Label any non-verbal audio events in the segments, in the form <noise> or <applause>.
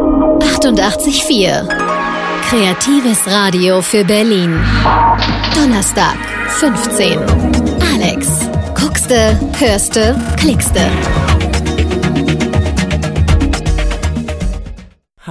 88,4. Kreatives Radio für Berlin. Donnerstag, 15. Alex. Guckste, hörste, klickste.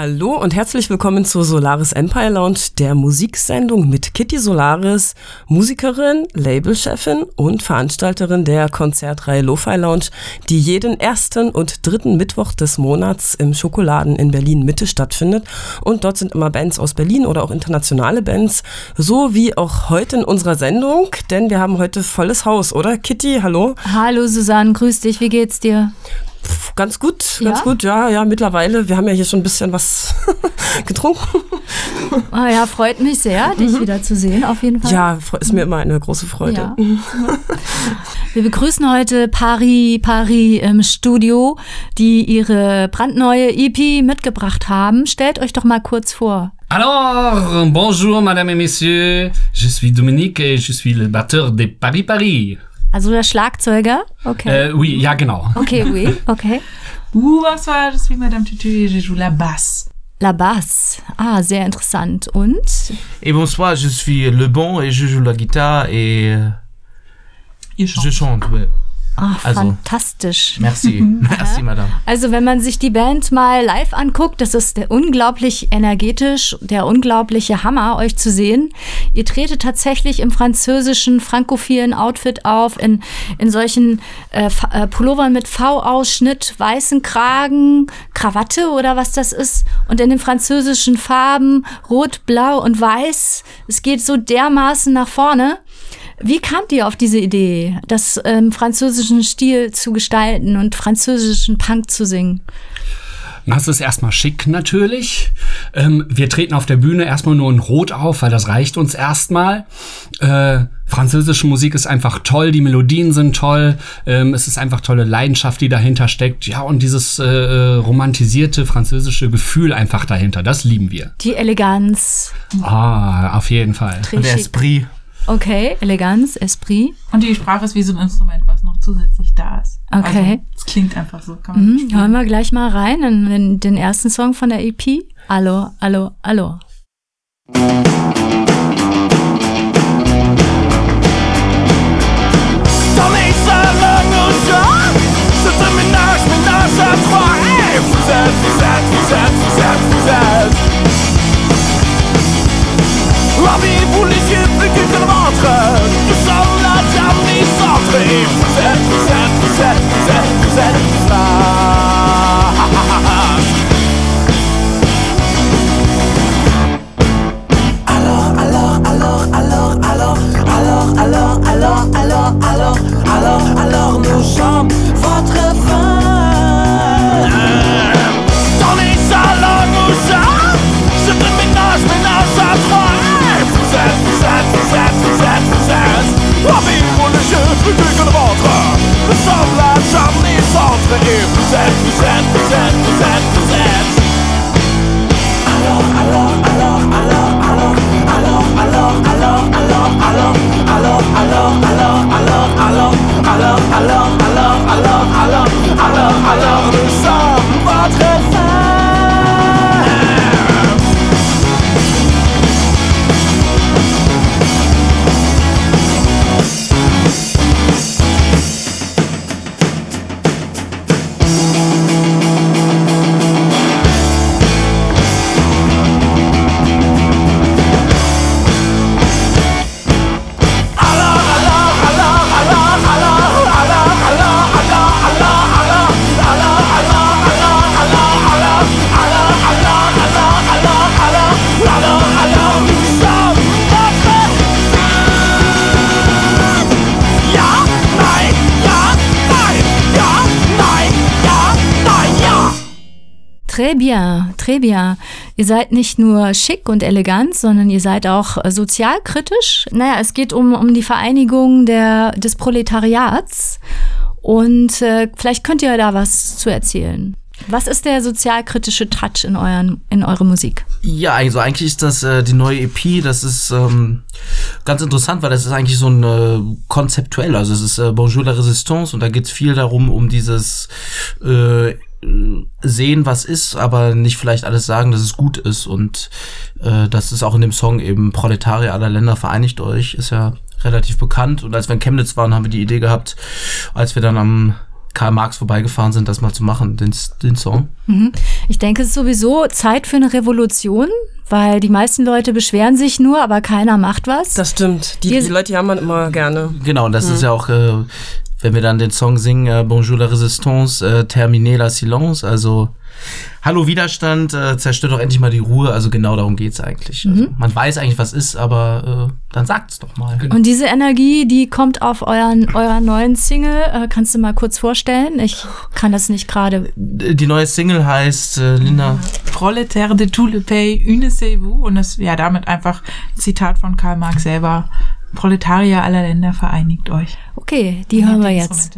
Hallo und herzlich willkommen zur Solaris Empire Lounge, der Musiksendung mit Kitty Solaris, Musikerin, Labelchefin und Veranstalterin der Konzertreihe Lo-Fi Lounge, die jeden ersten und dritten Mittwoch des Monats im Schokoladen in Berlin Mitte stattfindet. Und dort sind immer Bands aus Berlin oder auch internationale Bands, so wie auch heute in unserer Sendung, denn wir haben heute volles Haus, oder? Kitty, hallo? Hallo Susanne, grüß dich, wie geht's dir? Ganz gut, ganz ja? gut, ja, ja, mittlerweile. Wir haben ja hier schon ein bisschen was <laughs> getrunken. Ah ja, freut mich sehr, dich mhm. wieder zu sehen, auf jeden Fall. Ja, ist mir immer eine große Freude. Ja. Wir begrüßen heute Paris, Paris im Studio, die ihre brandneue EP mitgebracht haben. Stellt euch doch mal kurz vor. Alors, bonjour, Madame et Messieurs. Je suis Dominique et je suis le batteur de Paris Paris. Also der Schlagzeuger? Okay. Euh, oui, ja, genau. Okay, oui, <laughs> okay. Bonsoir, je suis Madame Tutu et je joue la basse. La basse. Ah, sehr interessant. Und? Et bonsoir, je suis Le Bon et je joue la guitare et je chante. Ouais. Ach, also, fantastisch. Merci, <laughs> merci, Madame. Also, wenn man sich die Band mal live anguckt, das ist der unglaublich energetisch, der unglaubliche Hammer, euch zu sehen. Ihr tretet tatsächlich im französischen frankophilen Outfit auf, in, in solchen äh, äh Pullovern mit V-Ausschnitt, weißen Kragen, Krawatte oder was das ist, und in den französischen Farben Rot, Blau und Weiß. Es geht so dermaßen nach vorne. Wie kamt ihr auf diese Idee, das im ähm, französischen Stil zu gestalten und französischen Punk zu singen? Das ist erstmal schick natürlich. Ähm, wir treten auf der Bühne erstmal nur in Rot auf, weil das reicht uns erstmal. Äh, französische Musik ist einfach toll, die Melodien sind toll, ähm, es ist einfach tolle Leidenschaft, die dahinter steckt. Ja, und dieses äh, äh romantisierte französische Gefühl einfach dahinter, das lieben wir. Die Eleganz. Ah, auf jeden Fall. Und der Esprit. Okay, Eleganz, Esprit. Und die Sprache ist wie so ein Instrument, was noch zusätzlich da ist. Okay. Also, es klingt einfach so. Kann man mhm, hören wir gleich mal rein in, in den ersten Song von der EP. Hallo, hallo, hallo. Vous êtes, vous êtes, vous êtes, vous êtes, vous êtes Avez-vous les vécu Nous sommes la Et vous êtes, vous êtes, vous Alors, alors, alors, alors, alors Alors, alors, alors, alors, alors Alors, alors, nos jambes, votre Que le ventre Nous sommes la chambre Et vous êtes, vous êtes, vous êtes, vous êtes, vous êtes Alors, alors, alors, alors, alors Alors, alors, alors, alors, alors Alors, alors, alors, alors, bien. Ihr seid nicht nur schick und elegant, sondern ihr seid auch äh, sozialkritisch. Naja, es geht um, um die Vereinigung der, des Proletariats. Und äh, vielleicht könnt ihr da was zu erzählen. Was ist der sozialkritische Touch in, euren, in eurer Musik? Ja, also eigentlich ist das äh, die neue EP, das ist ähm, ganz interessant, weil das ist eigentlich so ein äh, konzeptuell, also es ist äh, Bonjour la Resistance und da geht es viel darum, um dieses äh, sehen, was ist, aber nicht vielleicht alles sagen, dass es gut ist. Und äh, das ist auch in dem Song eben Proletarier aller Länder vereinigt euch, ist ja relativ bekannt. Und als wir in Chemnitz waren, haben wir die Idee gehabt, als wir dann am Karl Marx vorbeigefahren sind, das mal zu machen, den, den Song. Ich denke, es ist sowieso Zeit für eine Revolution, weil die meisten Leute beschweren sich nur, aber keiner macht was. Das stimmt. Die, Wir- die Leute jammern immer gerne. Genau, und das ist ja auch, äh, wenn wir dann den Song singen, äh, Bonjour la Résistance, äh, Terminer la Silence, also Hallo Widerstand, äh, zerstört doch endlich mal die Ruhe, also genau darum geht's eigentlich. Also, man weiß eigentlich, was ist, aber äh, dann sagt's doch mal. Und diese Energie, die kommt auf euren, eurer neuen Single. Äh, kannst du mal kurz vorstellen? Ich kann das nicht gerade. Die neue Single heißt, äh, Linda, Prolétaire de tout le pays, unissez-vous. Und das ja damit einfach ein Zitat von Karl Marx selber. Proletarier aller Länder, vereinigt euch. Okay, die hören wir jetzt.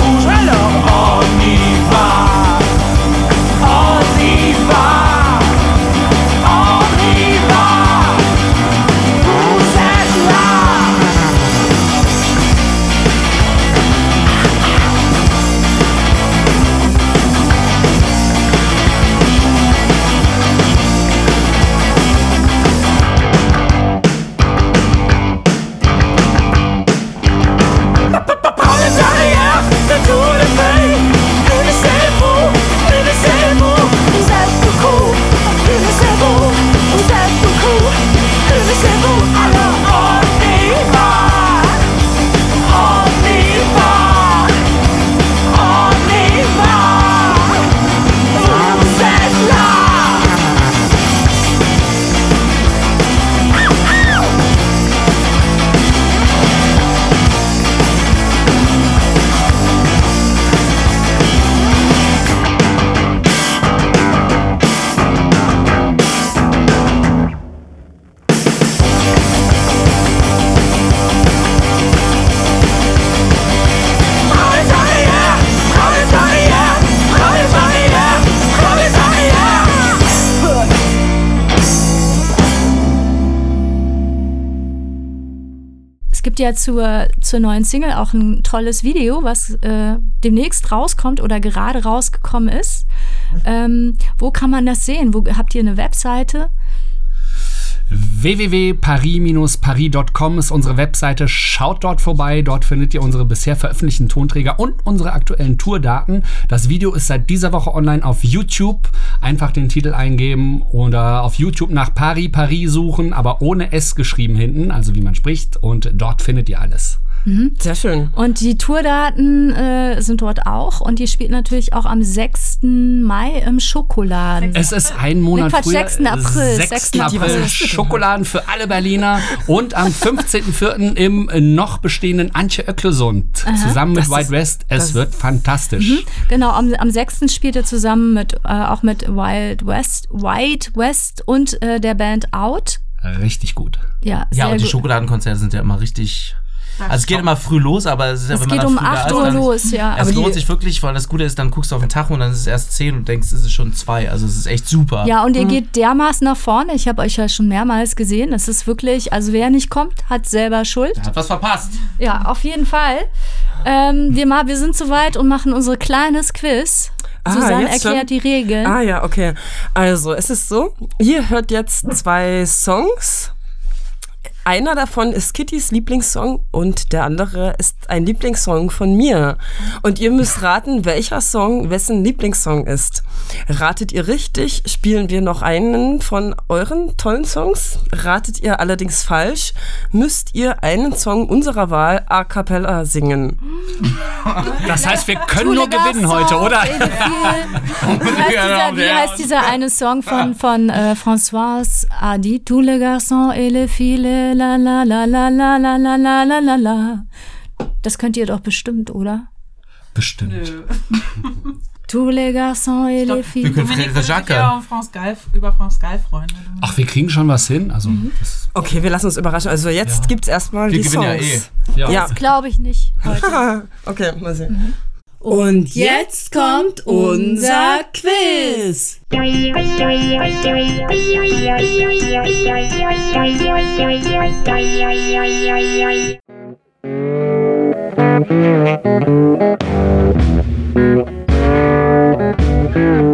ja zur, zur neuen Single auch ein tolles Video, was äh, demnächst rauskommt oder gerade rausgekommen ist. Ähm, wo kann man das sehen? Wo habt ihr eine Webseite? www.paris-paris.com ist unsere Webseite. Schaut dort vorbei. Dort findet ihr unsere bisher veröffentlichten Tonträger und unsere aktuellen Tourdaten. Das Video ist seit dieser Woche online auf YouTube. Einfach den Titel eingeben oder auf YouTube nach Paris Paris suchen, aber ohne S geschrieben hinten, also wie man spricht. Und dort findet ihr alles. Sehr schön. Und die Tourdaten äh, sind dort auch. Und ihr spielt natürlich auch am 6. Mai im Schokoladen. Es ist ein Monat Quatsch, früher. 6. April. 6. 6. April. April. Schokoladen für alle Berliner. Und am <laughs> 15.04. im noch bestehenden Antje Öcklesund. Zusammen mit Das White West. Es wird fantastisch. Genau, am, am 6. spielt er zusammen mit, äh, auch mit Wild West, White West und äh, der Band Out. Richtig gut. Ja, ja, sehr und die gut. Schokoladenkonzerte sind ja immer richtig. Also es geht immer früh los, aber es ist ja, Es geht um früh da 8 ist, Uhr los, ja. Es Aber lohnt sich wirklich, weil das Gute ist, dann guckst du auf den Tacho und dann ist es erst 10 und denkst, es ist schon 2. Also es ist echt super. Ja, und ihr geht dermaßen nach vorne. Ich habe euch ja schon mehrmals gesehen. Es ist wirklich, also wer nicht kommt, hat selber Schuld. Hat was verpasst. Ja, auf jeden Fall. Ähm, wir, mal, wir sind soweit und machen unser kleines Quiz. Ah, Susanne jetzt schon? erklärt die Regeln. Ah ja, okay. Also, es ist so, ihr hört jetzt zwei Songs. Einer davon ist Kittys Lieblingssong und der andere ist ein Lieblingssong von mir. Und ihr müsst raten, welcher Song wessen Lieblingssong ist. Ratet ihr richtig, spielen wir noch einen von euren tollen Songs. Ratet ihr allerdings falsch, müsst ihr einen Song unserer Wahl a cappella singen. <laughs> Das heißt, wir können nur gewinnen heute, oder? Wie <laughs> heißt dieser, wie heißt dieser eine Song von, von äh, Françoise a dit tous les garçons et les filles, la la la la la la la la la la la. Das könnt ihr doch bestimmt, oder? Bestimmt. Tous les garçons et les filles. Wir können Frederik Jacques. ja um France Gall, über France Gall freuen. Ach, wir kriegen schon was hin. Also, das, Okay, wir lassen uns überraschen. Also jetzt Ja. gibt's erstmal Wir die gewinnen Songs. ja eh. ja. Ja. Glaube ich nicht heute. Okay, mal sehen. Und jetzt kommt unser Quiz.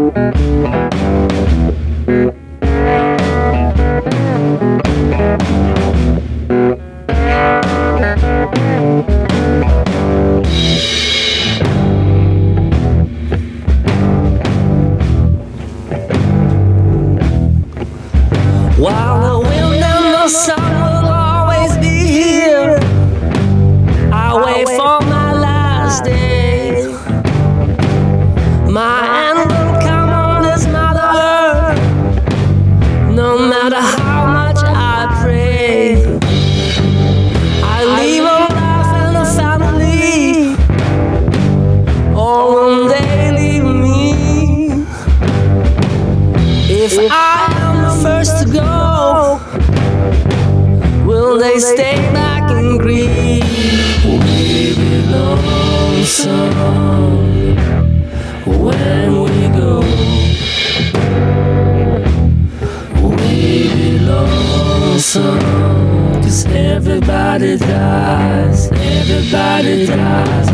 While <laughs> the sun will always be here, I wait for my last day. My end will come on this mother earth, no matter how much I pray. I leave a life and a family, or will they leave me? If I am the first to go, will they stay back and grieve? We belong some when we go. We belong some, cause everybody dies, everybody dies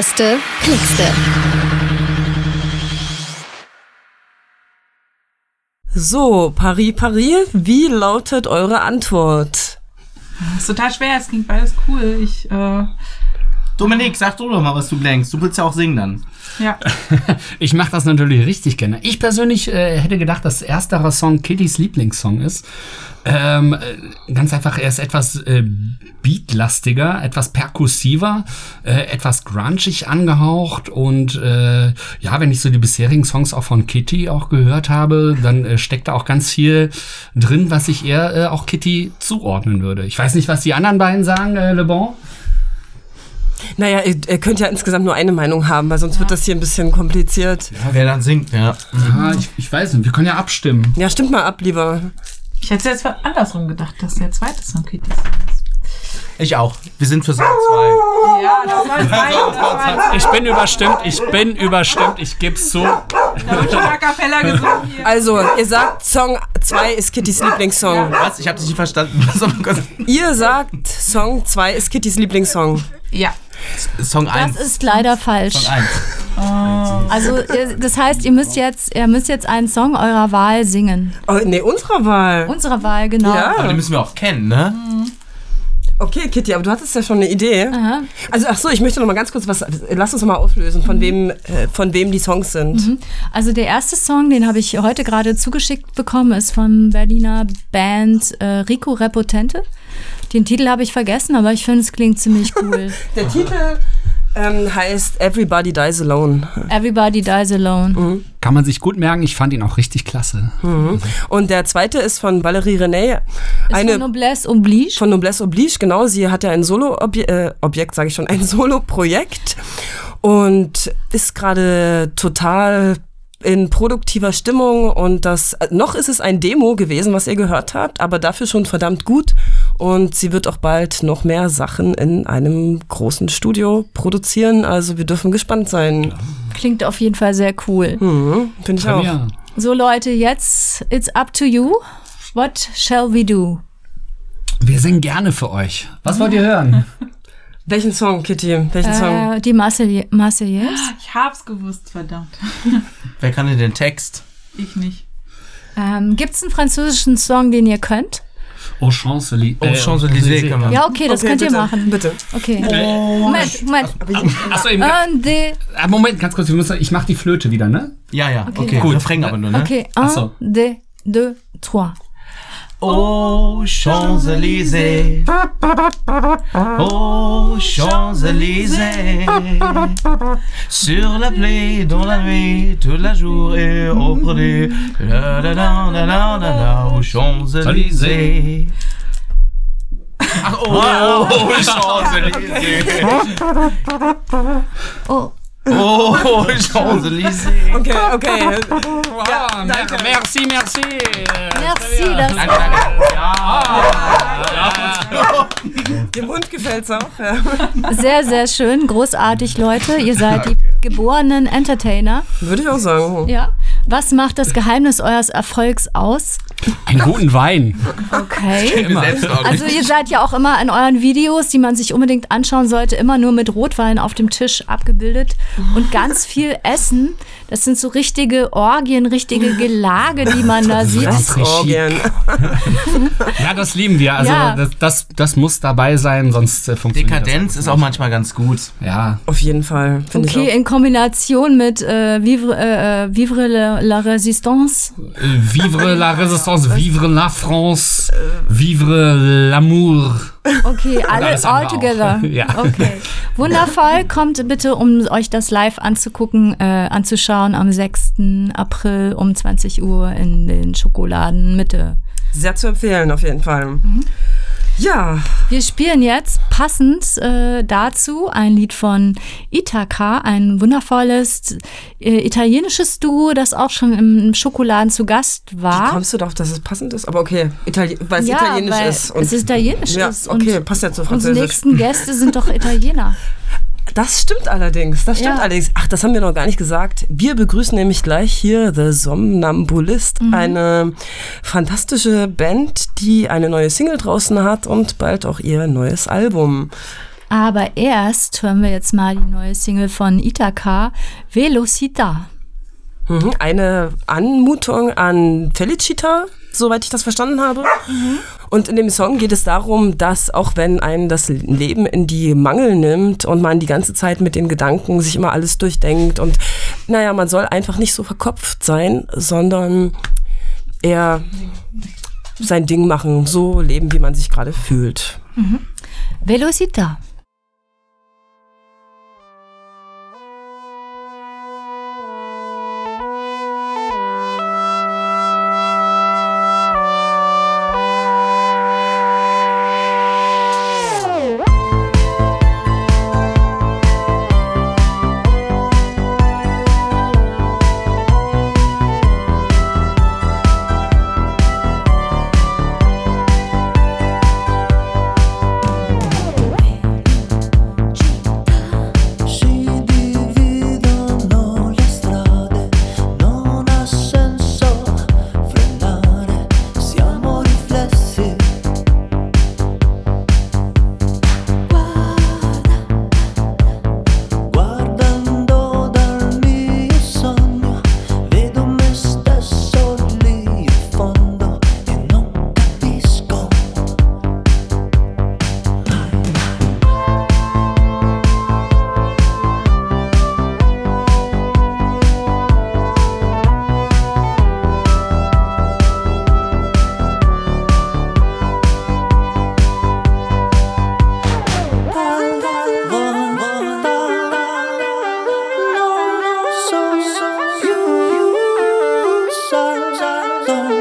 Hörste, klickste. So, Paris, Paris, wie lautet eure Antwort? Das ist total schwer, es klingt beides cool. Ich, äh Dominik, sag du doch mal, was du denkst. Du willst ja auch singen dann. Ja. <laughs> Ich mache das natürlich richtig gerne. Ich persönlich äh, hätte gedacht, dass ersterer Song Kittys Lieblingssong ist. Ähm, äh, ganz einfach, er ist etwas äh, beatlastiger, etwas perkussiver, äh, etwas grungig angehaucht und äh, ja, wenn ich so die bisherigen Songs auch von Kitty auch gehört habe, dann äh, steckt da auch ganz viel drin, was ich eher äh, auch Kitty zuordnen würde. Ich weiß nicht, was die anderen beiden sagen, Le Bon. Naja, ihr, ihr könnt ja insgesamt nur eine Meinung haben, weil sonst wird das hier ein bisschen kompliziert. Ja, wer dann singt, ja. Ja, ich, ich weiß nicht, wir können ja abstimmen. Ja, stimmt mal ab, lieber. Ich hätte jetzt andersrum gedacht, dass der zweite Song Kitty ist. Ich auch. Wir sind für Song 2. Ja, das soll sein. Ich bin überstimmt, ich bin überstimmt, ich geb's zu. schon A Cappella gesungen hier. Also, ihr sagt, Song 2 ist Kittys Lieblingssong. Was? Ich habe dich nicht verstanden. <laughs> Was soll man kurz- Ihr sagt, Song 2 ist Kittys Lieblingssong. Ja. Song Das 1. ist leider falsch. Song 1. Also ihr- das heißt, ihr müsst jetzt, ihr müsst jetzt einen Song eurer Wahl singen. Oh, nee, unserer Wahl. Unserer Wahl, genau. Ja. Aber den müssen wir auch kennen, ne? Okay, Kitty, aber du hattest ja schon eine Idee. Aha. Also, ach so, ich möchte noch mal ganz kurz was, lass uns noch mal auflösen, von wem, äh, von wem die Songs sind. Also der erste Song, den habe ich heute gerade zugeschickt bekommen, ist von Berliner Band äh, Rico Repotente. Den Titel habe ich vergessen, aber ich finde, es klingt ziemlich <laughs> cool. Der Titel ähm, heißt Everybody Dies Alone. Everybody Dies Alone. Kann man sich gut merken, ich fand ihn auch richtig klasse. Und der zweite ist von Valerie René. Ist Eine von Noblesse Oblige. von Noblesse Oblige, genau. Sie hat ja ein Solo-Objekt, äh, Objekt, sage ich schon, ein <laughs> Solo-Projekt und ist gerade total in produktiver Stimmung und das äh, noch ist es ein Demo gewesen, was ihr gehört habt, aber dafür schon verdammt gut und sie wird auch bald noch mehr Sachen in einem großen Studio produzieren, also wir dürfen gespannt sein. Klingt auf jeden Fall sehr cool. Mhm, Finde ich auch. Ja. So Leute, jetzt it's up to you. What shall we do? Wir singen gerne für euch. Was wollt ihr hören? <laughs> Welchen Song, Kitty? Welchen Song? Äh, die Marseill- Marseillaise. Ich hab's gewusst, verdammt. <laughs> Wer kann denn den Text? Ich nicht. Ähm, Gibt es einen französischen Song, den ihr könnt? Aux Champs-Élysées. Oh, Champs-Élysées kann man. Ja, okay, das Okay, könnt ihr bitte, machen. Bitte. Okay. Moment, Moment. Achso, eben. Ah, Moment, ganz kurz, wir müssen, ich mach die Flöte wieder, ne? Ja, ja. Okay, ja. gut. Refrain aber nur, ne? okay. Un, so. deux, deux, trois. Aux Champs-Élysées. Aux Champs-Élysées. Sur la plaie, dans la nuit, toute la journée, au produit. La la la la la la la, aux Champs-Élysées. Oh, aux Champs-Élysées. <laughs> Oh, Oh, <laughs> Champs-Élysées. Okay, okay. Ja, mer- merci, merci. merci. Das, Danke, danke. <laughs> Dem Hund gefällt's auch. Ja. sehr, sehr schön. Großartig, Leute. Ihr seid die geborenen Entertainer. Würde ich auch sagen. Ja. Was macht das Geheimnis eures Erfolgs aus? Einen guten Wein. Okay. Immer. Also ihr seid ja auch immer in euren Videos, die man sich unbedingt anschauen sollte, immer nur mit Rotwein auf dem Tisch abgebildet und ganz viel Essen. Das sind so richtige Orgien, richtige Gelage, die man da sieht. Orgien. Ja, das lieben wir. Also Ja. das, das, das muss dabei sein, sonst äh, funktioniert Dekadenz ist auch manchmal ganz gut. das. Ja. Auf jeden Fall. Finde Okay, ich in Kombination mit äh, Vivre, äh, äh, Vivre la, la Résistance. Äh, Vivre la Résistance, vivre la France, vivre l'amour. Okay, alle alles all together. <laughs> Ja. Okay. Wundervoll. Kommt bitte, um euch das live anzugucken, äh, anzuschauen am 6. April um 20 Uhr in den Schokoladen Mitte. Sehr zu empfehlen, auf jeden Fall. Ja, Wir spielen jetzt passend äh, dazu ein Lied von Ithaka, ein wundervolles äh, italienisches Duo, das auch schon im Schokoladen zu Gast wie war. kommst du darauf, dass es passend ist? Aber okay, Itali weil es ja, italienisch weil ist. es italienisch ja, ist. okay, passt ja zu Unsere Französisch. nächsten Gäste sind doch <laughs> Italiener. Das stimmt allerdings, das stimmt Ja. allerdings. Ach, das haben wir noch gar nicht gesagt. Wir begrüßen nämlich gleich hier The Somnambulist, Mhm. eine fantastische Band, die eine neue Single draußen hat und bald auch ihr neues Album. Aber erst hören wir jetzt mal die neue Single von Ithaka, Velocita. Mhm. Eine Anmutung an Felicita, soweit ich das verstanden habe. Und in dem Song geht es darum, dass auch wenn einen das Leben in die Mangel nimmt und man die ganze Zeit mit den Gedanken sich immer alles durchdenkt und naja, man soll einfach nicht so verkopft sein, sondern eher sein Ding machen, so leben, wie man sich gerade fühlt. Velocita. I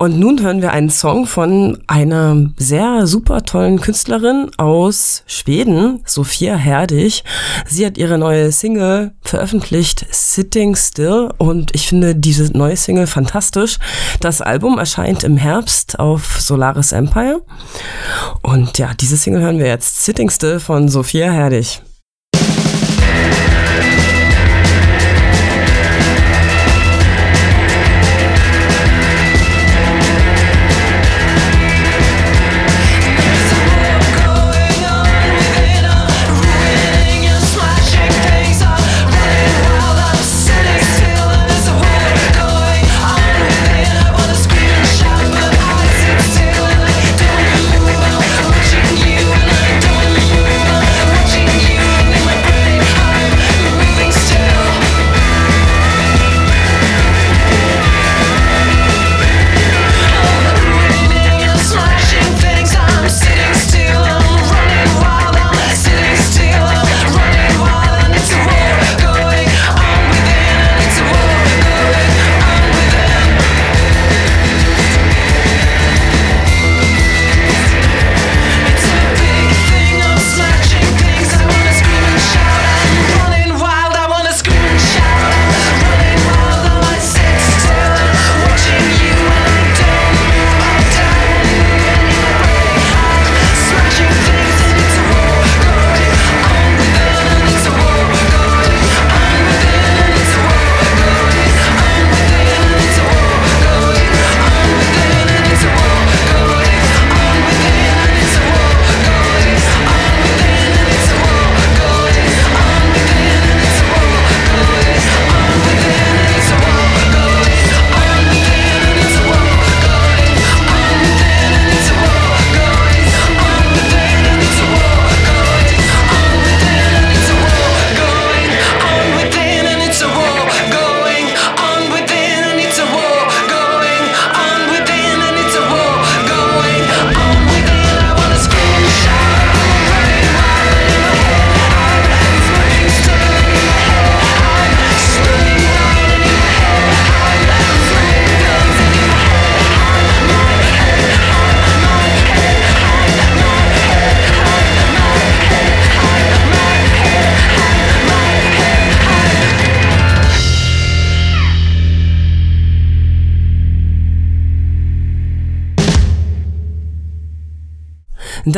Und nun hören wir einen Song von einer sehr super tollen Künstlerin aus Schweden, Sophia Herdig. Sie hat ihre neue Single veröffentlicht, Sitting Still, und ich finde diese neue Single fantastisch. Das Album erscheint im Herbst auf Solaris Empire. Und ja, diese Single hören wir jetzt, Sitting Still von Sophia Herdig.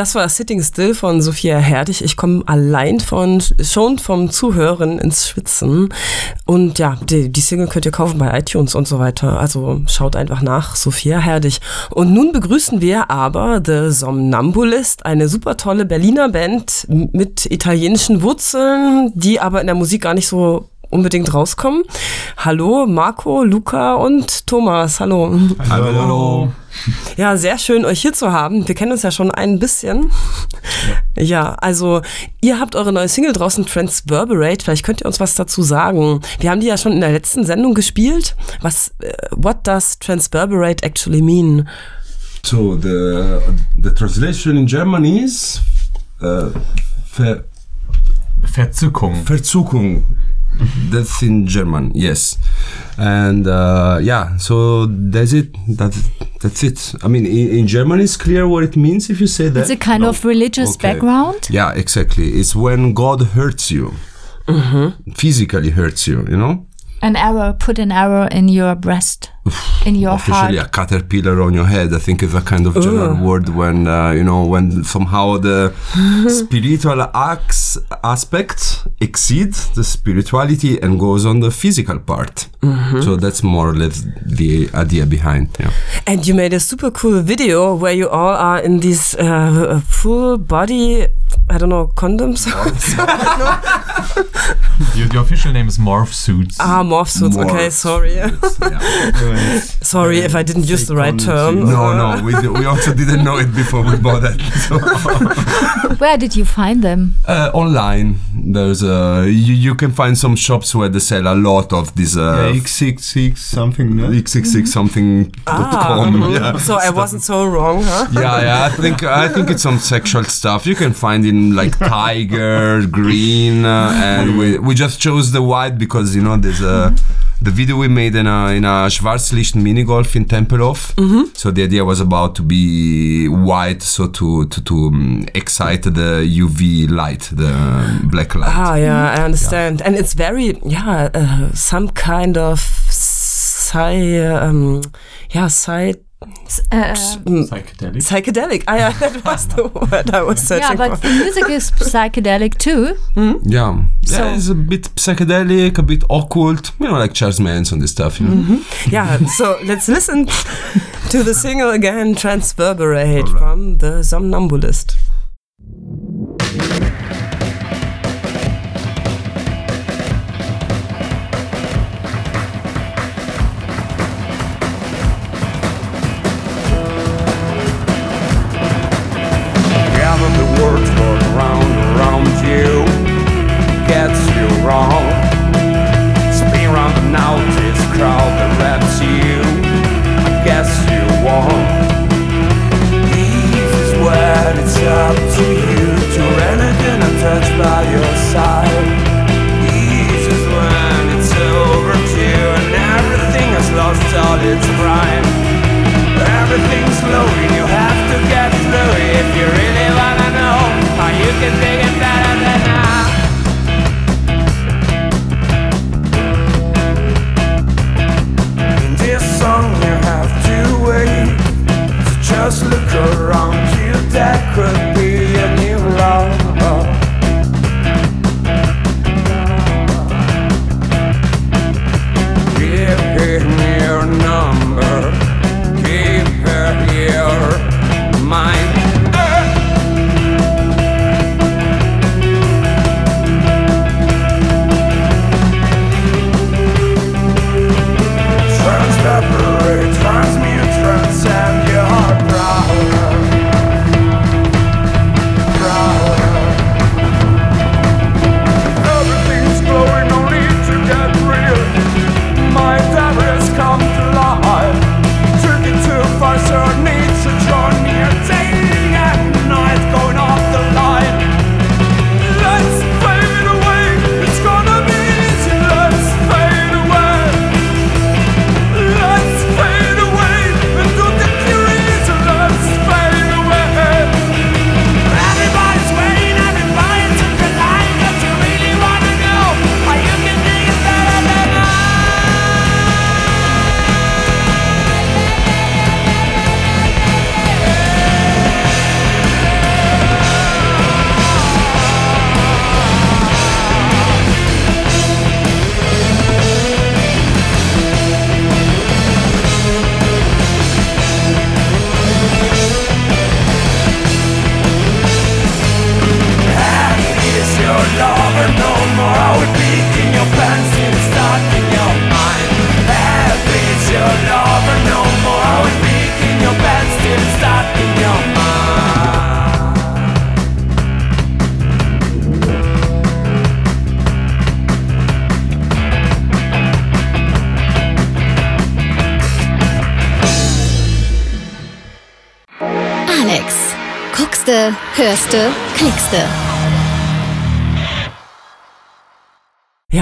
Das war Sitting Still von Sophia Herdig. Ich komme allein von, schon vom Zuhören ins Schwitzen. Und ja, die, die Single könnt ihr kaufen bei iTunes und so weiter. Also schaut einfach nach, Sophia Herdig. Und nun begrüßen wir aber The Somnambulist, eine super tolle Berliner Band mit italienischen Wurzeln, die aber in der Musik gar nicht so unbedingt rauskommen. Hallo, Marco, Luca und Thomas. Hallo. Hallo. Hallo. Ja, sehr schön, euch hier zu haben. Wir kennen uns ja schon ein bisschen. Ja, ja also ihr habt eure neue Single draußen, Transverberate. Vielleicht könnt ihr uns was dazu sagen. Wir haben die ja schon in der letzten Sendung gespielt. Was, uh, what does Transverberate actually mean? So, the, the translation in German is uh, ver Verzückung. Verzückung. That's in German, yes. And uh, yeah, so that's it. That, that's it. I mean, in, in German, it's clear what it means if you say that. It's a kind No? of religious Okay. background. Yeah, exactly. It's when God hurts you, physically hurts you, you know? An arrow, put an arrow in your breast, in your Officially, heart. a caterpillar on your head. I think is a kind of general word when uh, you know when somehow the <laughs> spiritual acts aspect exceeds the spirituality and goes on the physical part. So that's more or less the idea behind. Yeah. And you made a super cool video where you all are in these uh, full body, I don't know, condoms? <laughs> The, <laughs> the official name is Morph Suits. ah, morph suits. Okay, Morphs. sorry. Yeah. Sorry if I didn't use the right term. No, no, we, <laughs> we also didn't know it before we bought it. So. <laughs> Where did you find them? Uh, online, there's a you, you can find some shops where they sell a lot of these uh, X66 something, ne? x66 something dot com. Yeah. <laughs> So I wasn't so wrong, huh? yeah, yeah. I think I think it's some sexual stuff you can find in like tiger, green, uh, and we we just chose the white because you know there's a. The video we made in a in a Schwarzlicht mini golf in Tempelhof. So the idea was about to be white, so to to to um, excite the UV light, the um, black light. Ah, yeah, I understand. And it's very, yeah, uh, some kind of sci, um, yeah, sci, Uh, Psychedelic. psychedelic. Ah, yeah, that was the word I was searching for. yeah, but for. the music is psychedelic too. Yeah, So- yeah, it's a bit psychedelic, a bit occult, you know, like Charles Manson and stuff. You know? Yeah, so let's listen to the single again, Transverberate from the Somnambulist.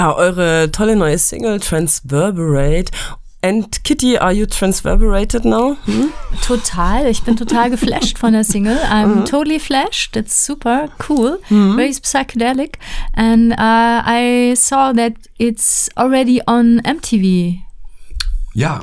Ja, eure tolle neue Single Transverberate. And Kitty, are you transverberated now? Hm? Total. Ich bin total <laughs> geflasht von der Single. I'm totally flashed. It's super cool, very psychedelic. And uh, I saw that it's already on MTV. Yeah.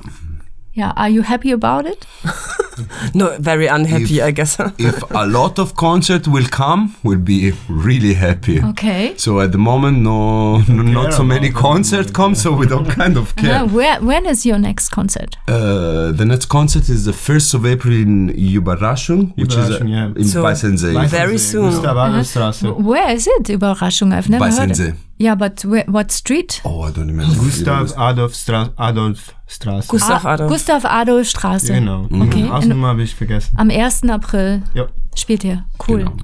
Yeah, are you happy about it? <laughs> <laughs> No, very unhappy, If- I guess. <laughs> if a lot of concert will come, we'll be really happy. Okay. So at the moment, no, no not so many concert come, so we don't <laughs> kind of care. Uh, where, when is your next concert? Uh, the next concert is the first of April in Überraschung, which is uh, yeah. in So, Weißensee. Very soon. Gustav Adolfstraße. Uh-huh. Where is it? Überraschung, I've never heard it. Yeah, but where, what street? Oh, I don't remember. Gustav Adolf Stra Adolf Straße. Gustav Ah, Adolf. Gustav Adolf Straße. Genau. Okay. Außennummer habe ich vergessen. Am 1. April Ja. spielt ihr. Cool. Genau.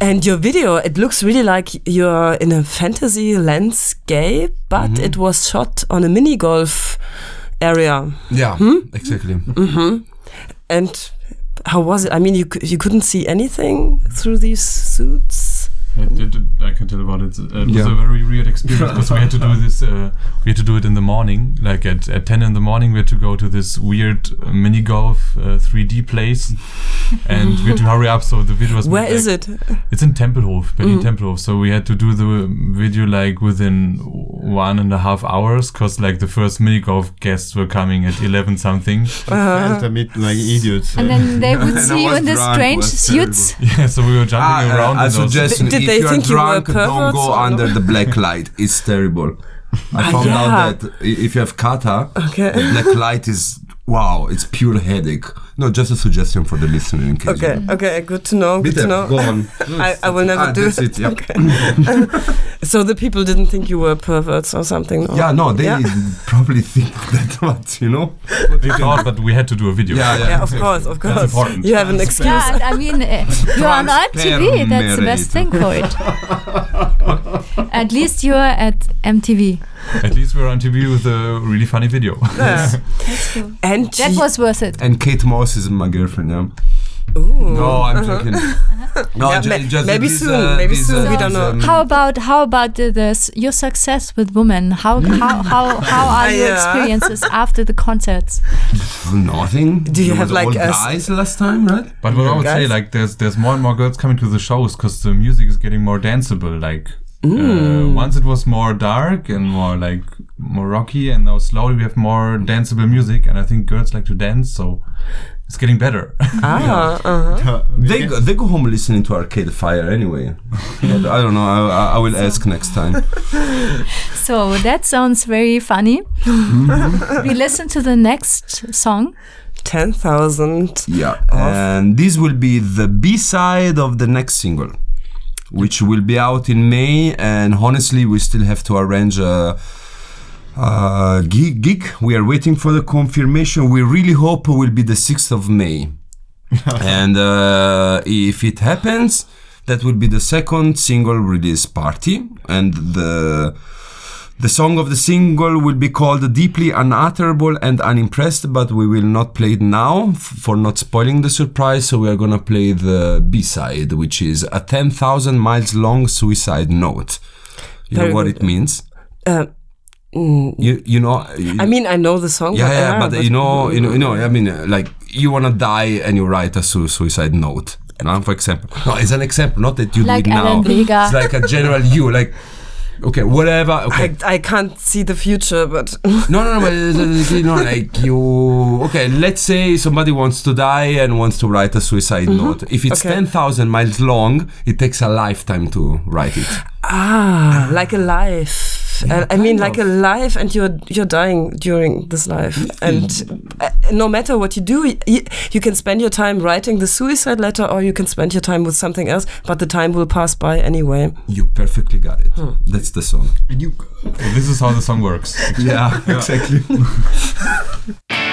And your video, it looks really like you're in a fantasy landscape, but it was shot on a mini golf area. Yeah, exactly. And how was it? I mean, you you couldn't see anything through these suits. I, did- I can tell about it. Uh, It was Yeah. a very weird experience because we had to do <laughs> this. Uh, we had to do it in the morning, like at, at ten in the morning. We had to go to this weird uh, mini golf uh, 3D place, <laughs> and we had to hurry up. So the video was. Where made, is like- it? It's in Tempelhof, Berlin Tempelhof. So we had to do the video like within one and a half hours because like the first mini golf guests were coming at eleven something. Felt a bit like idiots. And then they <laughs> would see you in the strange was terrible. suits. yeah, so we were jumping Ah, around. uh, I suggest Did if they you are think you were drunk, don't perverts go or under the black light. It's terrible. I <laughs> found yeah. out that i- if you have kata, Okay. the black light is wow. It's pure headache. No, just a suggestion for the listener in case. Okay, okay, good to know. Good Bitte, to know. go on. <laughs> I, I will never Ah, do that's it. it, yeah. Okay. <laughs> so the people didn't think you were perverts or something. no? Yeah, no, they Yeah. <laughs> probably think that, but you know. we thought, but we had to do a video. Yeah, yeah. Yeah, of course, of course. important. You have an excuse. Yeah, and I mean, uh, you're on MTV. That's the best thing for it. <laughs> At least you're at MTV. At least we're on TV with a really funny video. <laughs> Yeah. And That was worth it. And Kate Moss is my girlfriend. Yeah. Ooh. No, I'm joking. <laughs> No, Yeah, ju- ma- just maybe this, soon, uh, maybe this, soon, uh, we don't know. um, How about how about the, this, your success with women? How how how, how are your experiences after the concerts? Nothing. Do you There have was like all a s- guys last time, right? But what I would say, Guys? like, there's there's more and more girls coming to the shows because the music is getting more danceable. Like, uh, once it was more dark and more like more rocky, and now slowly we have more danceable music. And I think girls like to dance, so it's getting better. Ah, <laughs> uh-huh. They go, they go home listening to Arcade Fire anyway. But I don't know. I, I- I will ask next time. <laughs> So that sounds very funny. <laughs> we listen to the next song. 10,000. Yeah, and this will be the B side of the next single, which will be out in May. And honestly, we still have to arrange a, a gig, gig. We are waiting for the confirmation. We really hope it will be the 6th of May. <laughs> and uh, if it happens, that will be the second single release party. And the the song of the single will be called Deeply Unutterable and Unimpressed, but we will not play it now f- for not spoiling the surprise. So we are gonna play the B side, which is a 10,000 miles long suicide note. You Very know what good. it means? Uh, mm, You you know? you- I mean, I know the song. yeah, but, yeah, but, you know, you know, you know. I mean, uh, like you wanna die and you write a su- suicide note. No, for example, <laughs> no, it's an example, not that you Like do it now. Alan Vega. It's like a general you, like okay, whatever. Okay, I, I can't see the future, but no, no, no, but uh, you know, <laughs> like you. Okay, let's say somebody wants to die and wants to write a suicide note. If it's Okay. ten thousand miles long, it takes a lifetime to write it. ah, like a life. Uh, I mean, like a life, and you're you're dying during this life, and uh, no matter what you do, you, you can spend your time writing the suicide letter, or you can spend your time with something else. But the time will pass by anyway. You perfectly got it. That's the song. You, this is how the song works. <laughs> Yeah, exactly. <laughs>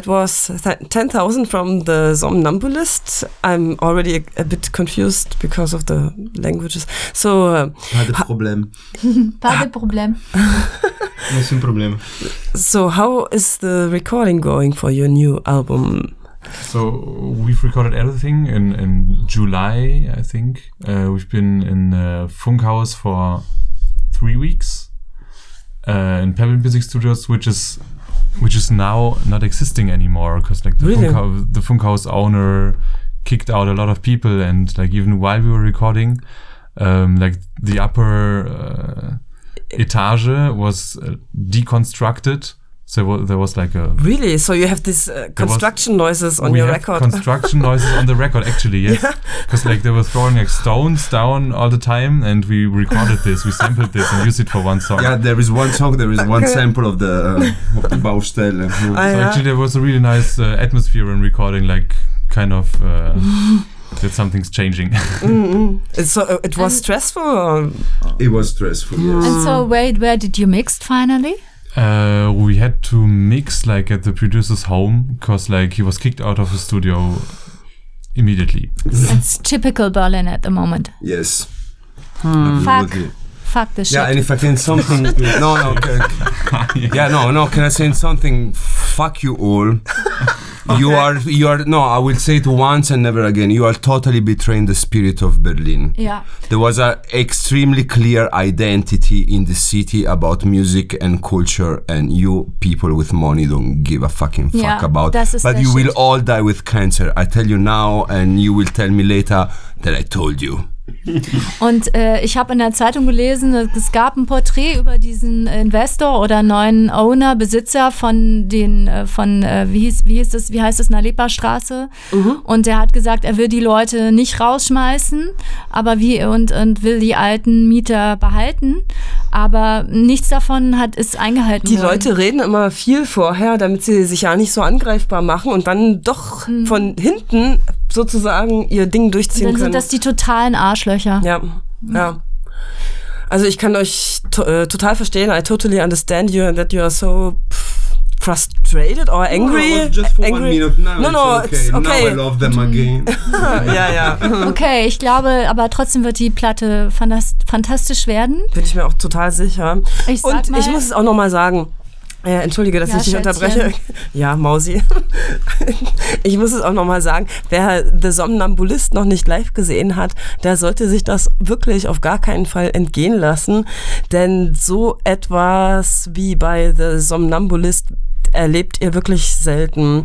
That was th- 10,000 from the Somnambulist. I'm already a, a bit confused because of the languages. So, uh, Pas de problème. <laughs> Pas de Problem. Nessun <laughs> problema. so how is the recording going for your new album? So we've recorded everything in, in July, I think. Uh, we've been in uh, Funkhaus for three weeks uh, in Pebble Music Studios, which is which is now not existing anymore because like the, Really? Funkhaus, the Funkhaus owner kicked out a lot of people, and like even while we were recording, um, like the upper uh, etage was uh, deconstructed. So there was like a Really? So you have these uh, construction noises on we your have record? construction noises on the record, actually, yes. <laughs> Because like they were throwing like stones down all the time, and we recorded this, we sampled this, and used it for one song. Yeah, there is one song, there is one sample of the, uh, of the Baustelle. <laughs> So Ah, actually, there was a really nice uh, atmosphere in recording, like kind of uh, <laughs> that something's changing. Mm, mm. So uh, it was stressful? Or? It was stressful, yes. And so where, where did you mix finally? Uh, we had to mix like at the producer's home because like he was kicked out of the studio immediately. It's typical Berlin at the moment. Yes. Fuck. Absolutely. Fuck the shit. Yeah, and if I can something, <laughs> no, no, can, <laughs> yeah, no, no. Can I say something? Fuck you all. <laughs> You are, you are. No, I will say it once and never again. You are totally betraying the spirit of Berlin. Yeah. There was a extremely clear identity in the city about music and culture, and you people with money don't give a fucking fuck Yeah, about. ist But you will all die with cancer. I tell you now, and you will tell me later that I told you. <laughs> Und äh, ich habe in der Zeitung gelesen, es gab ein Porträt über diesen Investor oder neuen Owner, Besitzer von den, äh, von, äh, wie, hieß, wie, hieß das, wie heißt es, Nalepa Straße. Und der hat gesagt, er will die Leute nicht rausschmeißen, aber wie, und, und will die alten Mieter behalten. Aber nichts davon hat, ist eingehalten Die worden. Leute reden immer viel vorher, damit sie sich ja nicht so angreifbar machen und dann doch von hinten sozusagen ihr Ding durchziehen Dann können. sind das die totalen Arschlöcher. Ja, ja. Also ich kann euch to äh, total verstehen. I totally understand you and that you are so pff, frustrated or angry. No, just for one angry. minute. Now no, it's no, okay. it's okay. Now I love them again. <laughs> ja, ja. Okay, ich glaube, aber trotzdem wird die Platte fantas- fantastisch werden. Bin ich mir auch total sicher. Ich sag Und mal- ich muss es auch noch mal sagen. Äh, entschuldige, dass Ja, ich dich unterbreche. Ja, Mausi. <laughs> ich muss es auch noch mal sagen. Wer The Somnambulist noch nicht live gesehen hat, der sollte sich das wirklich auf gar keinen Fall entgehen lassen. Denn so etwas wie bei The Somnambulist erlebt ihr wirklich selten.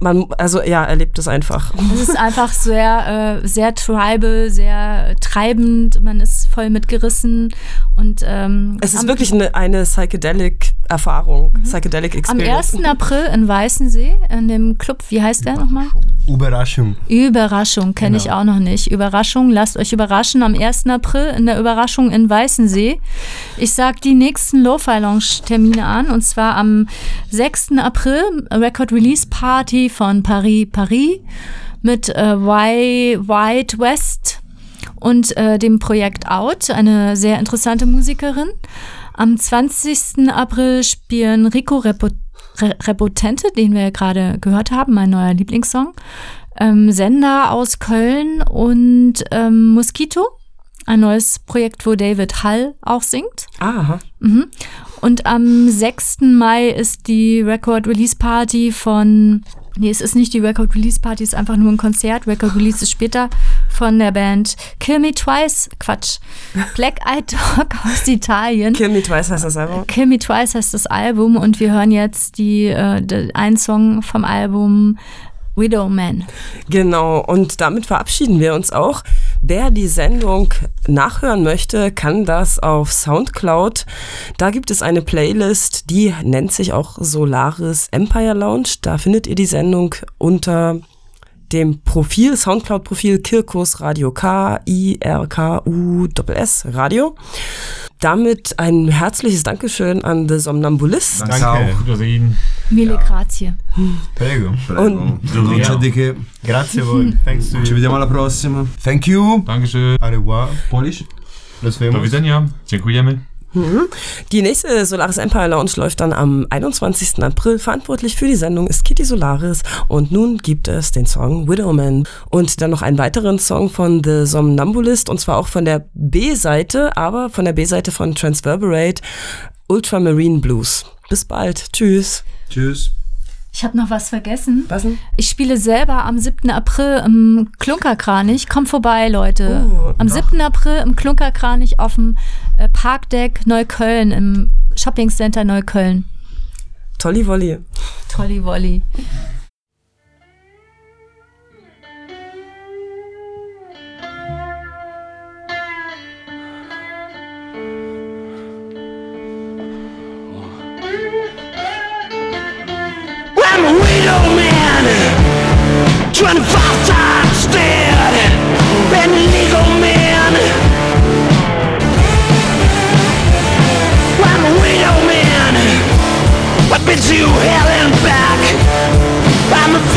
Man, also ja, erlebt es einfach. Es ist einfach sehr, äh, sehr tribal, sehr treibend. Man ist voll mitgerissen und ähm, Es ist am, wirklich eine, eine Psychedelic-Erfahrung, Psychedelic am Experience. 1. April in Weißensee in dem Club, wie heißt der nochmal? Überraschung. Überraschung kenne ich Genau. auch noch nicht. Überraschung, lasst euch überraschen. Am 1. April in der Überraschung in Weißensee. Ich sag die nächsten Lo-Fi-Lounge-Termine an und zwar am 6. April Record Release Party von Paris Paris mit äh, White West und äh, dem Projekt Out, eine sehr interessante Musikerin. Am 20. April spielen Rico Repo Re Repotente, den wir gerade gehört haben, mein neuer Lieblingssong. Ähm, Sender aus Köln und ähm, Mosquito, ein neues Projekt, wo David Hall auch singt. Aha. Mhm. Und am 6. Mai ist die Record Release Party von. Nee, es ist nicht die Record Release Party, es ist einfach nur ein Konzert. Record Release ist später von der Band Kill Me Twice. Quatsch. Black Eyed Dog <laughs> aus Italien. Kill Me Twice heißt das Album. Kill Me Twice heißt das Album und wir hören jetzt die, äh, die, einen Song vom Album Widow Man. Genau, und damit verabschieden wir uns auch. Wer die Sendung nachhören möchte, kann das auf Soundcloud. Da gibt es eine Playlist, die nennt sich auch Solaris Empire Lounge. Da findet ihr die Sendung unter dem Profil, Soundcloud-Profil Kirkus Radio K, I, R, K, U, S, Radio. Damit ein herzliches Dankeschön an The Somnambulist. Danke. Wiedersehen. Mille grazie. Prego. Und Non c'è di che. Grazie a voi. Thanks to Ci you. vediamo alla prossima. Thank you. Dankeschön. Au revoir. Polish. Los Do vemos. widzenia. Dziękujemy. Mhm. Die nächste Solaris Empire Lounge läuft dann am 21. April. Verantwortlich für die Sendung ist Kitty Solaris und nun gibt es den Song Widowman und dann noch einen weiteren Song von The Somnambulist und zwar auch von der B-Seite, aber von der B-Seite von Transverberate Ultramarine Blues. Bis bald. Tschüss. Tschüss. Ich habe noch was vergessen. Was denn? Ich spiele selber am 7. April im Klunkerkranich. Kommt vorbei, Leute. Oh, am 7. April im Klunkerkranich auf dem äh, Parkdeck Neukölln im Shopping Center Neukölln. Tolliwolli. Tolliwolli. trying to fight instead. To hell and back. I'm a